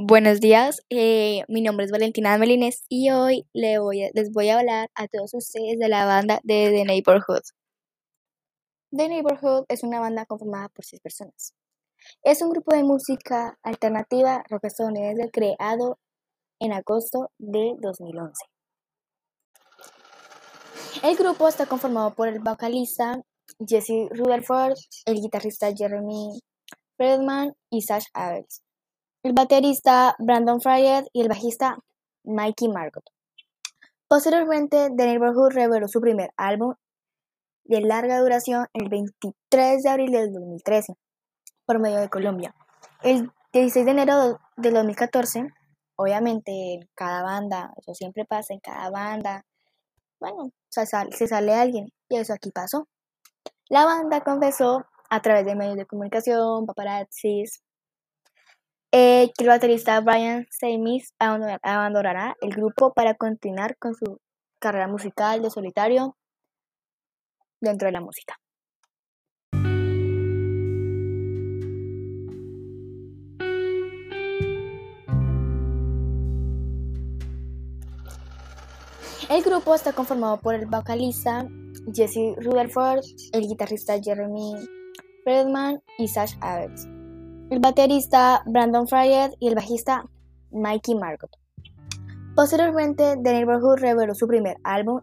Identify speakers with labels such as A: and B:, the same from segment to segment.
A: Buenos días, eh, mi nombre es Valentina Melines y hoy les voy a hablar a todos ustedes de la banda de The Neighborhood. The Neighborhood es una banda conformada por seis personas. Es un grupo de música alternativa rock estadounidense creado en agosto de 2011. El grupo está conformado por el vocalista Jesse Rutherford, el guitarrista Jeremy Friedman y Sash Abels el baterista Brandon Fryer y el bajista Mikey Margot. Posteriormente, The Neighborhood reveló su primer álbum de larga duración el 23 de abril del 2013 por medio de Colombia. El 16 de enero del 2014, obviamente en cada banda, eso siempre pasa en cada banda, bueno, sale, se sale alguien y eso aquí pasó. La banda confesó a través de medios de comunicación, paparazzis, eh, el baterista Brian Seymis abandonará el grupo para continuar con su carrera musical de solitario dentro de la música. El grupo está conformado por el vocalista Jesse Rutherford, el guitarrista Jeremy Friedman y Sash Abels el baterista Brandon Fryer y el bajista Mikey Margot. Posteriormente, The Neighborhood reveló su primer álbum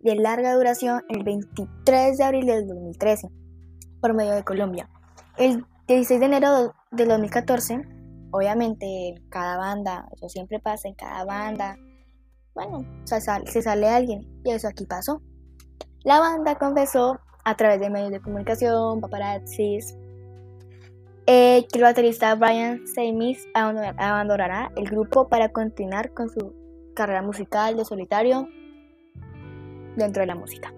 A: de larga duración el 23 de abril del 2013 por medio de Colombia. El 16 de enero del 2014, obviamente en cada banda, eso siempre pasa en cada banda, bueno, se sale, se sale alguien y eso aquí pasó. La banda confesó a través de medios de comunicación, paparazzis, eh, que el baterista Brian Seymis abandonará el grupo para continuar con su carrera musical de solitario dentro de la música.